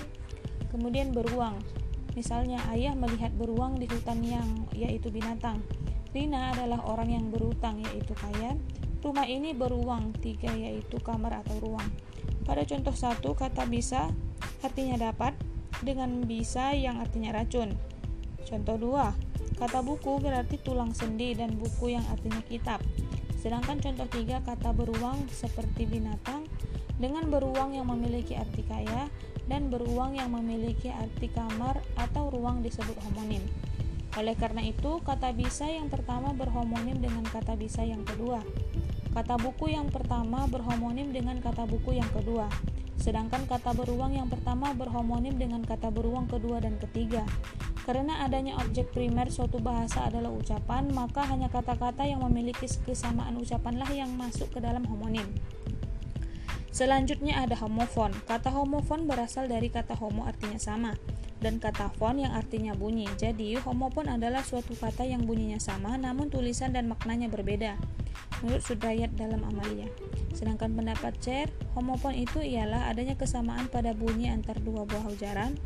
Kemudian beruang. Misalnya ayah melihat beruang di hutan yang yaitu binatang. Rina adalah orang yang berutang yaitu kaya. Rumah ini beruang tiga yaitu kamar atau ruang. Pada contoh satu kata bisa artinya dapat dengan bisa yang artinya racun. Contoh dua kata buku berarti tulang sendi dan buku yang artinya kitab. Sedangkan contoh tiga kata beruang seperti binatang dengan beruang yang memiliki arti kaya dan beruang yang memiliki arti kamar atau ruang disebut homonim. Oleh karena itu, kata bisa yang pertama berhomonim dengan kata bisa yang kedua. Kata buku yang pertama berhomonim dengan kata buku yang kedua, sedangkan kata beruang yang pertama berhomonim dengan kata beruang kedua dan ketiga. Karena adanya objek primer suatu bahasa adalah ucapan, maka hanya kata-kata yang memiliki kesamaan ucapanlah yang masuk ke dalam homonim. Selanjutnya ada homofon. Kata homofon berasal dari kata homo artinya sama dan kata fon yang artinya bunyi. Jadi, homofon adalah suatu kata yang bunyinya sama namun tulisan dan maknanya berbeda menurut Sudrayat dalam Amalia. Sedangkan pendapat Cer, homofon itu ialah adanya kesamaan pada bunyi antar dua buah ujaran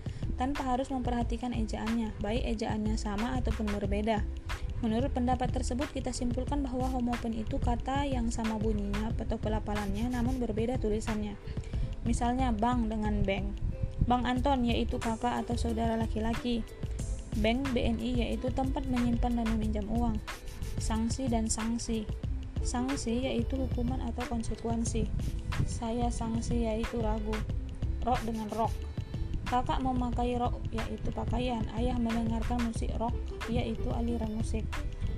tanpa harus memperhatikan ejaannya, baik ejaannya sama ataupun berbeda. Menurut pendapat tersebut, kita simpulkan bahwa homofon itu kata yang sama bunyinya atau pelafalannya namun berbeda tulisannya. Misalnya bang dengan beng. Bang Anton yaitu kakak atau saudara laki-laki. Bank BNI yaitu tempat menyimpan dan meminjam uang. Sanksi dan sanksi Sanksi yaitu hukuman atau konsekuensi. Saya sanksi yaitu ragu. Rok dengan rok. Kakak memakai rok yaitu pakaian. Ayah mendengarkan musik rock yaitu aliran musik.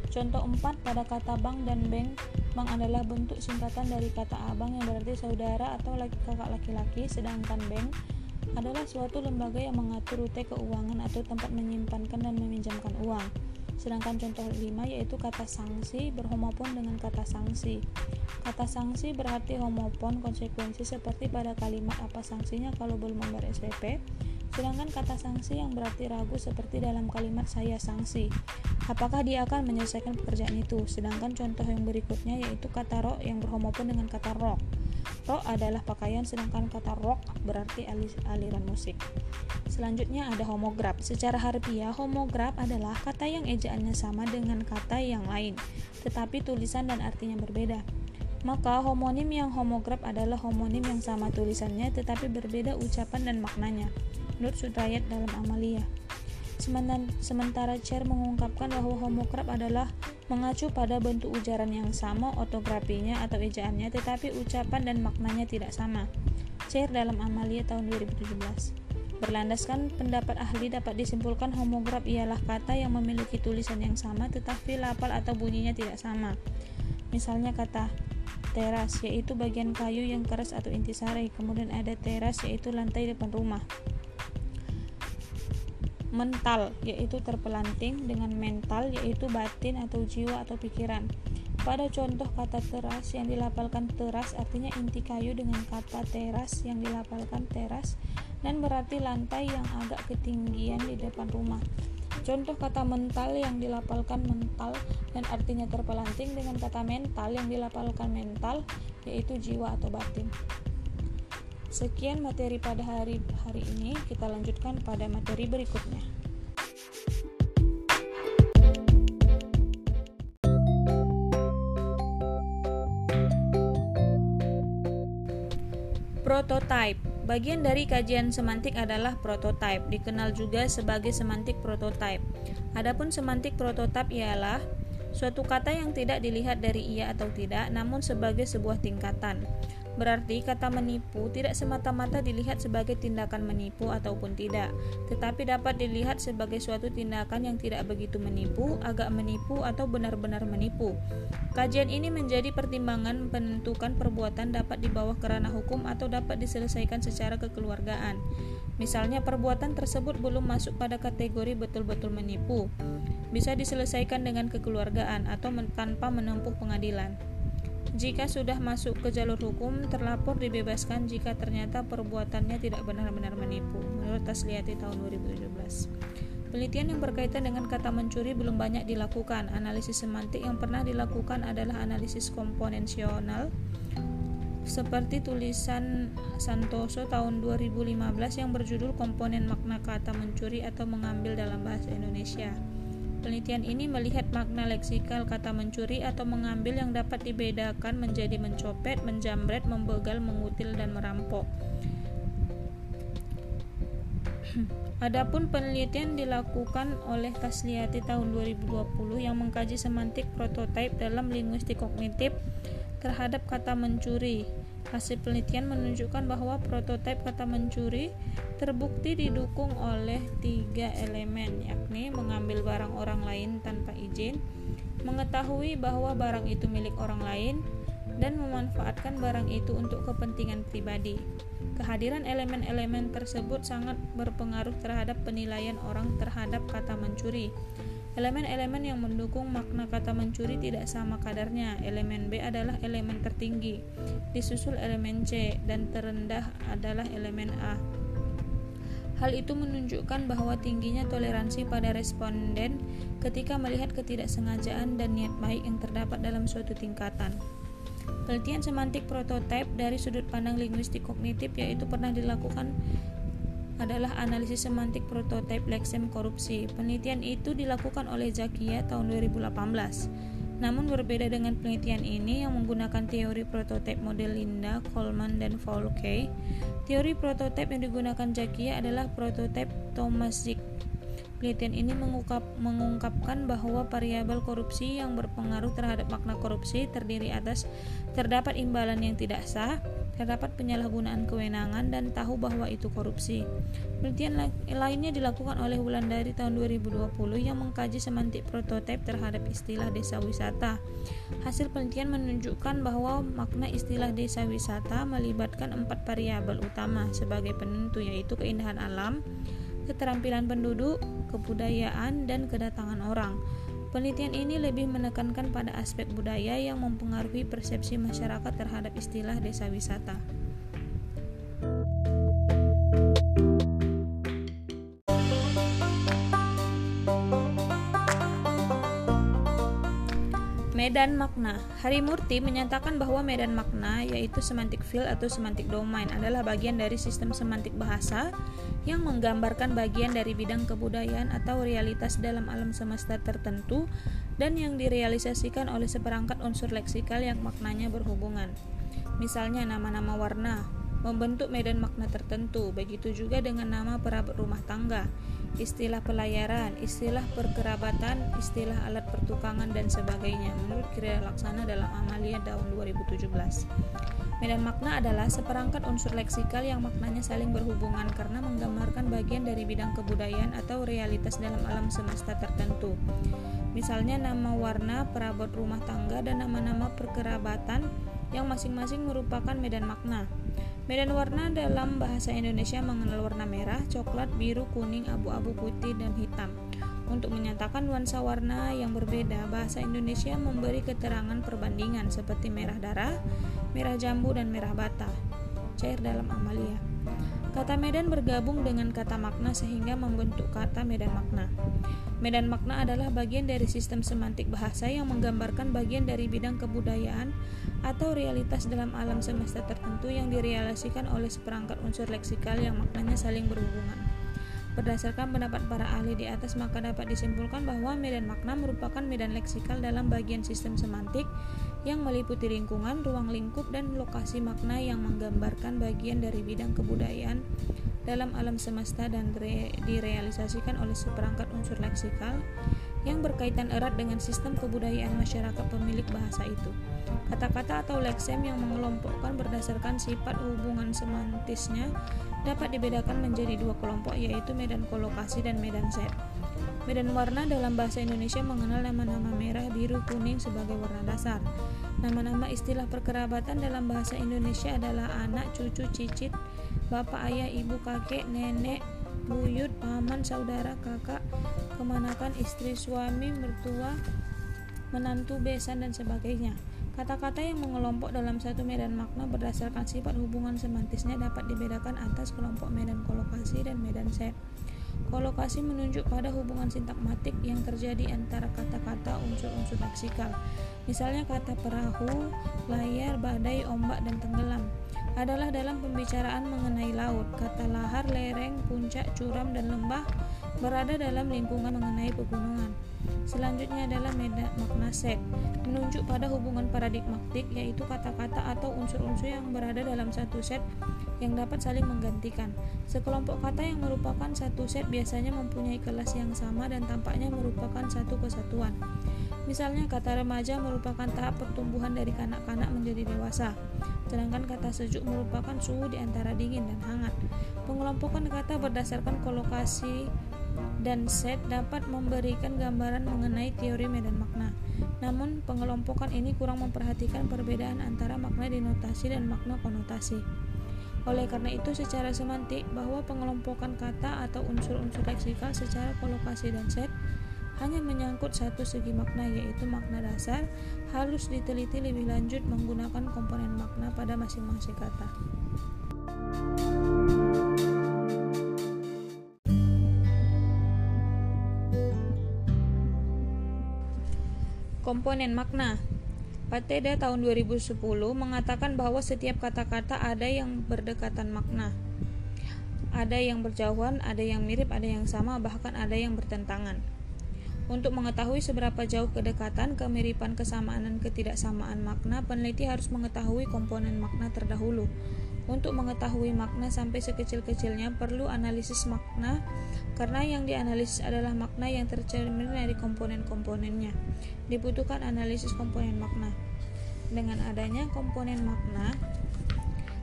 Contoh 4 pada kata bang dan beng. Bang adalah bentuk singkatan dari kata abang yang berarti saudara atau laki kakak laki-laki, sedangkan beng adalah suatu lembaga yang mengatur rute keuangan atau tempat menyimpankan dan meminjamkan uang. Sedangkan contoh 5 yaitu kata sanksi berhomopon dengan kata sanksi. Kata sanksi berarti homopon konsekuensi seperti pada kalimat apa sanksinya kalau belum membayar SPP. Sedangkan kata sanksi yang berarti ragu seperti dalam kalimat saya sanksi. Apakah dia akan menyelesaikan pekerjaan itu? Sedangkan contoh yang berikutnya yaitu kata rok yang berhomopon dengan kata rock. Rock adalah pakaian sedangkan kata rock berarti aliran musik. Selanjutnya ada homograf. Secara harfiah, homograf adalah kata yang ejaannya sama dengan kata yang lain, tetapi tulisan dan artinya berbeda. Maka homonim yang homograf adalah homonim yang sama tulisannya tetapi berbeda ucapan dan maknanya. Menurut Sudrayat dalam Amalia. Sementara Cher mengungkapkan bahwa homograf adalah mengacu pada bentuk ujaran yang sama ortografinya atau ejaannya tetapi ucapan dan maknanya tidak sama. Cher dalam Amalia tahun 2017. Berlandaskan pendapat ahli dapat disimpulkan homograf ialah kata yang memiliki tulisan yang sama tetapi lafal atau bunyinya tidak sama. Misalnya kata teras yaitu bagian kayu yang keras atau intisari, kemudian ada teras yaitu lantai depan rumah mental yaitu terpelanting dengan mental yaitu batin atau jiwa atau pikiran. Pada contoh kata teras yang dilapalkan teras artinya inti kayu dengan kata teras yang dilapalkan teras dan berarti lantai yang agak ketinggian di depan rumah. Contoh kata mental yang dilapalkan mental dan artinya terpelanting dengan kata mental yang dilapalkan mental yaitu jiwa atau batin. Sekian materi pada hari hari ini, kita lanjutkan pada materi berikutnya. Prototype Bagian dari kajian semantik adalah prototype, dikenal juga sebagai semantik prototype. Adapun semantik prototype ialah suatu kata yang tidak dilihat dari iya atau tidak, namun sebagai sebuah tingkatan. Berarti kata menipu tidak semata-mata dilihat sebagai tindakan menipu ataupun tidak, tetapi dapat dilihat sebagai suatu tindakan yang tidak begitu menipu, agak menipu atau benar-benar menipu. Kajian ini menjadi pertimbangan penentukan perbuatan dapat dibawa ke ranah hukum atau dapat diselesaikan secara kekeluargaan. Misalnya perbuatan tersebut belum masuk pada kategori betul-betul menipu, bisa diselesaikan dengan kekeluargaan atau tanpa menempuh pengadilan. Jika sudah masuk ke jalur hukum, terlapor dibebaskan jika ternyata perbuatannya tidak benar-benar menipu, menurut Tasliati tahun 2017. Penelitian yang berkaitan dengan kata mencuri belum banyak dilakukan. Analisis semantik yang pernah dilakukan adalah analisis komponensional seperti tulisan Santoso tahun 2015 yang berjudul Komponen Makna Kata Mencuri atau Mengambil dalam Bahasa Indonesia. Penelitian ini melihat makna leksikal kata mencuri atau mengambil yang dapat dibedakan menjadi mencopet, menjamret, membegal, mengutil, dan merampok. Adapun penelitian dilakukan oleh Tasliati tahun 2020 yang mengkaji semantik prototipe dalam linguistik kognitif terhadap kata mencuri Hasil penelitian menunjukkan bahwa prototipe kata mencuri terbukti didukung oleh tiga elemen, yakni mengambil barang orang lain tanpa izin, mengetahui bahwa barang itu milik orang lain, dan memanfaatkan barang itu untuk kepentingan pribadi. Kehadiran elemen-elemen tersebut sangat berpengaruh terhadap penilaian orang terhadap kata mencuri. Elemen-elemen yang mendukung makna kata mencuri tidak sama kadarnya. Elemen B adalah elemen tertinggi, disusul elemen C, dan terendah adalah elemen A. Hal itu menunjukkan bahwa tingginya toleransi pada responden ketika melihat ketidaksengajaan dan niat baik yang terdapat dalam suatu tingkatan. Penelitian semantik prototipe dari sudut pandang linguistik kognitif yaitu pernah dilakukan adalah analisis semantik prototipe leksem korupsi. Penelitian itu dilakukan oleh Zakia tahun 2018. Namun berbeda dengan penelitian ini yang menggunakan teori prototipe model Linda, Coleman, dan Fouquet, teori prototipe yang digunakan Zakia adalah prototipe Tomasic Penelitian ini mengungkap, mengungkapkan bahwa variabel korupsi yang berpengaruh terhadap makna korupsi terdiri atas terdapat imbalan yang tidak sah, terdapat penyalahgunaan kewenangan dan tahu bahwa itu korupsi. Penelitian lainnya dilakukan oleh Wulandari tahun 2020 yang mengkaji semantik prototipe terhadap istilah desa wisata. Hasil penelitian menunjukkan bahwa makna istilah desa wisata melibatkan empat variabel utama sebagai penentu yaitu keindahan alam, keterampilan penduduk, kebudayaan, dan kedatangan orang. Penelitian ini lebih menekankan pada aspek budaya yang mempengaruhi persepsi masyarakat terhadap istilah desa wisata. Medan makna. Harimurti menyatakan bahwa medan makna yaitu semantic field atau semantic domain adalah bagian dari sistem semantik bahasa yang menggambarkan bagian dari bidang kebudayaan atau realitas dalam alam semesta tertentu dan yang direalisasikan oleh seperangkat unsur leksikal yang maknanya berhubungan. Misalnya nama-nama warna, membentuk medan makna tertentu, begitu juga dengan nama perabot rumah tangga istilah pelayaran, istilah perkerabatan, istilah alat pertukangan dan sebagainya menurut Kira Laksana dalam Amalia tahun 2017. Medan makna adalah seperangkat unsur leksikal yang maknanya saling berhubungan karena menggambarkan bagian dari bidang kebudayaan atau realitas dalam alam semesta tertentu. Misalnya nama warna, perabot rumah tangga, dan nama-nama perkerabatan yang masing-masing merupakan medan makna. Medan warna dalam bahasa Indonesia mengenal warna merah, coklat, biru, kuning, abu-abu, putih, dan hitam. Untuk menyatakan nuansa warna yang berbeda, bahasa Indonesia memberi keterangan perbandingan seperti merah darah, merah jambu, dan merah bata. Cair dalam amalia. Kata medan bergabung dengan kata makna sehingga membentuk kata medan makna. Medan makna adalah bagian dari sistem semantik bahasa yang menggambarkan bagian dari bidang kebudayaan atau realitas dalam alam semesta tertentu yang direalisasikan oleh seperangkat unsur leksikal yang maknanya saling berhubungan. Berdasarkan pendapat para ahli di atas, maka dapat disimpulkan bahwa medan makna merupakan medan leksikal dalam bagian sistem semantik yang meliputi lingkungan, ruang lingkup, dan lokasi makna yang menggambarkan bagian dari bidang kebudayaan dalam alam semesta dan re direalisasikan oleh seperangkat unsur leksikal yang berkaitan erat dengan sistem kebudayaan masyarakat pemilik bahasa itu. Kata-kata atau leksem yang mengelompokkan berdasarkan sifat hubungan semantisnya dapat dibedakan menjadi dua kelompok yaitu medan kolokasi dan medan set. Medan warna dalam bahasa Indonesia mengenal nama-nama merah, biru, kuning sebagai warna dasar. Nama-nama istilah perkerabatan dalam bahasa Indonesia adalah anak, cucu, cicit, bapak, ayah, ibu, kakek, nenek, buyut, paman, saudara, kakak, kemanakan, istri, suami, mertua, menantu, besan, dan sebagainya. Kata-kata yang mengelompok dalam satu medan makna berdasarkan sifat hubungan semantisnya dapat dibedakan atas kelompok medan kolokasi dan medan set. Kolokasi menunjuk pada hubungan sintakmatik yang terjadi antara kata-kata unsur-unsur leksikal. Misalnya kata perahu, layar, badai, ombak, dan tenggelam adalah dalam pembicaraan mengenai laut. Kata lahar, lereng, puncak, curam, dan lembah berada dalam lingkungan mengenai pegunungan. Selanjutnya adalah meda, makna set, menunjuk pada hubungan paradigmatik yaitu kata-kata atau unsur-unsur yang berada dalam satu set yang dapat saling menggantikan. Sekelompok kata yang merupakan satu set biasanya mempunyai kelas yang sama dan tampaknya merupakan satu kesatuan. Misalnya kata remaja merupakan tahap pertumbuhan dari kanak-kanak menjadi dewasa, sedangkan kata sejuk merupakan suhu di antara dingin dan hangat. Pengelompokan kata berdasarkan kolokasi dan set dapat memberikan gambaran mengenai teori medan makna. Namun, pengelompokan ini kurang memperhatikan perbedaan antara makna denotasi dan makna konotasi. Oleh karena itu, secara semantik, bahwa pengelompokan kata atau unsur-unsur leksikal secara kolokasi dan set hanya menyangkut satu segi makna yaitu makna dasar harus diteliti lebih lanjut menggunakan komponen makna pada masing-masing kata. Komponen makna Pateda tahun 2010 mengatakan bahwa setiap kata-kata ada yang berdekatan makna. Ada yang berjauhan, ada yang mirip, ada yang sama, bahkan ada yang bertentangan. Untuk mengetahui seberapa jauh kedekatan, kemiripan, kesamaan, dan ketidaksamaan makna, peneliti harus mengetahui komponen makna terdahulu. Untuk mengetahui makna sampai sekecil-kecilnya perlu analisis makna karena yang dianalisis adalah makna yang tercermin dari komponen-komponennya. Dibutuhkan analisis komponen makna. Dengan adanya komponen makna,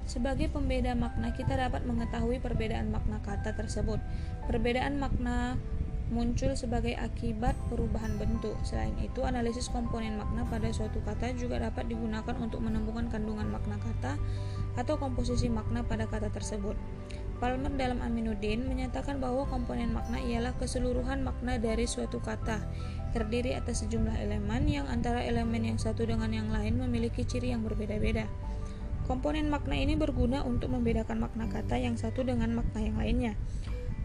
sebagai pembeda makna kita dapat mengetahui perbedaan makna kata tersebut. Perbedaan makna muncul sebagai akibat perubahan bentuk. Selain itu, analisis komponen makna pada suatu kata juga dapat digunakan untuk menemukan kandungan makna kata atau komposisi makna pada kata tersebut. Palmer dalam Aminuddin menyatakan bahwa komponen makna ialah keseluruhan makna dari suatu kata, terdiri atas sejumlah elemen yang antara elemen yang satu dengan yang lain memiliki ciri yang berbeda-beda. Komponen makna ini berguna untuk membedakan makna kata yang satu dengan makna yang lainnya.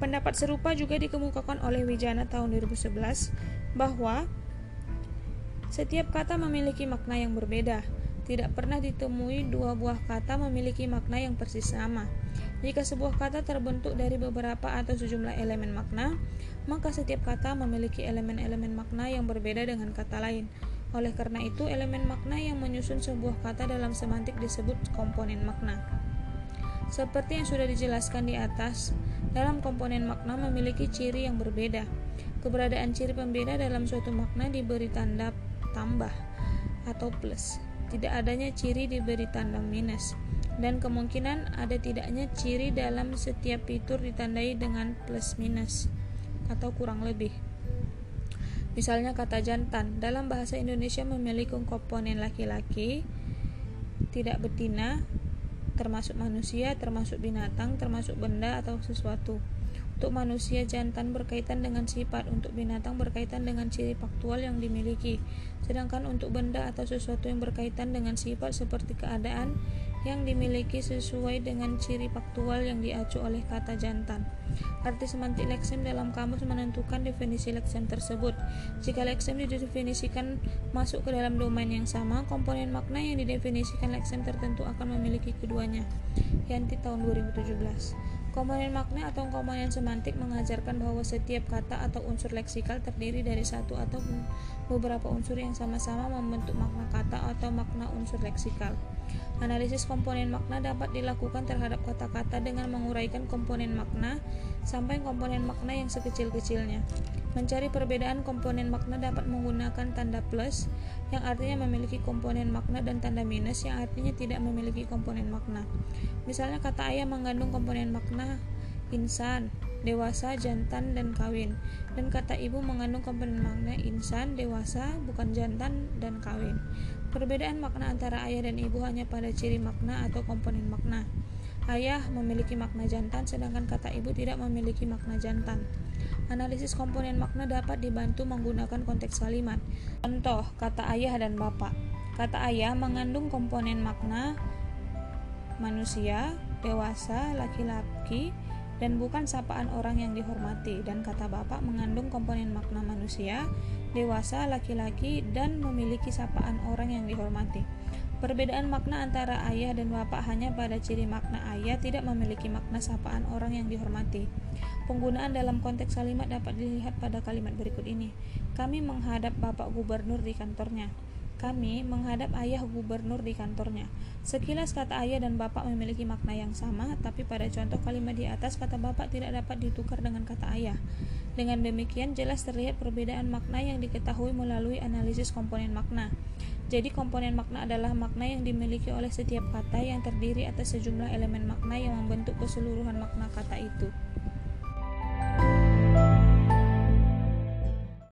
Pendapat serupa juga dikemukakan oleh Wijana tahun 2011 bahwa setiap kata memiliki makna yang berbeda. Tidak pernah ditemui dua buah kata memiliki makna yang persis sama. Jika sebuah kata terbentuk dari beberapa atau sejumlah elemen makna, maka setiap kata memiliki elemen-elemen makna yang berbeda dengan kata lain. Oleh karena itu, elemen makna yang menyusun sebuah kata dalam semantik disebut komponen makna. Seperti yang sudah dijelaskan di atas, dalam komponen makna memiliki ciri yang berbeda. Keberadaan ciri pembeda dalam suatu makna diberi tanda tambah atau plus. Tidak adanya ciri diberi tanda minus. Dan kemungkinan ada tidaknya ciri dalam setiap fitur ditandai dengan plus minus atau kurang lebih. Misalnya kata jantan dalam bahasa Indonesia memiliki komponen laki-laki, tidak betina, termasuk manusia, termasuk binatang, termasuk benda atau sesuatu. Untuk manusia, jantan berkaitan dengan sifat, untuk binatang berkaitan dengan ciri faktual yang dimiliki. Sedangkan untuk benda atau sesuatu yang berkaitan dengan sifat seperti keadaan yang dimiliki sesuai dengan ciri faktual yang diacu oleh kata jantan. Arti semantik leksem dalam kamus menentukan definisi leksem tersebut. Jika leksem didefinisikan masuk ke dalam domain yang sama, komponen makna yang didefinisikan leksem tertentu akan memiliki keduanya. Yanti tahun 2017. Komponen makna atau komponen semantik mengajarkan bahwa setiap kata atau unsur leksikal terdiri dari satu atau beberapa unsur yang sama-sama membentuk makna kata atau makna unsur leksikal. Analisis komponen makna dapat dilakukan terhadap kata-kata dengan menguraikan komponen makna sampai komponen makna yang sekecil-kecilnya. Mencari perbedaan komponen makna dapat menggunakan tanda plus yang artinya memiliki komponen makna dan tanda minus yang artinya tidak memiliki komponen makna. Misalnya kata ayah mengandung komponen makna insan, dewasa, jantan, dan kawin. Dan kata ibu mengandung komponen makna insan, dewasa, bukan jantan, dan kawin. Perbedaan makna antara ayah dan ibu hanya pada ciri makna atau komponen makna. Ayah memiliki makna jantan, sedangkan kata ibu tidak memiliki makna jantan. Analisis komponen makna dapat dibantu menggunakan konteks kalimat. Contoh, kata ayah dan bapak. Kata ayah mengandung komponen makna manusia, dewasa, laki-laki, dan bukan sapaan orang yang dihormati. Dan kata bapak mengandung komponen makna manusia, dewasa, laki-laki, dan memiliki sapaan orang yang dihormati. Perbedaan makna antara ayah dan bapak hanya pada ciri makna ayah tidak memiliki makna sapaan orang yang dihormati. Penggunaan dalam konteks kalimat dapat dilihat pada kalimat berikut ini. Kami menghadap bapak gubernur di kantornya. Kami menghadap ayah gubernur di kantornya. Sekilas kata ayah dan bapak memiliki makna yang sama, tapi pada contoh kalimat di atas kata bapak tidak dapat ditukar dengan kata ayah. Dengan demikian jelas terlihat perbedaan makna yang diketahui melalui analisis komponen makna. Jadi komponen makna adalah makna yang dimiliki oleh setiap kata yang terdiri atas sejumlah elemen makna yang membentuk keseluruhan makna kata itu.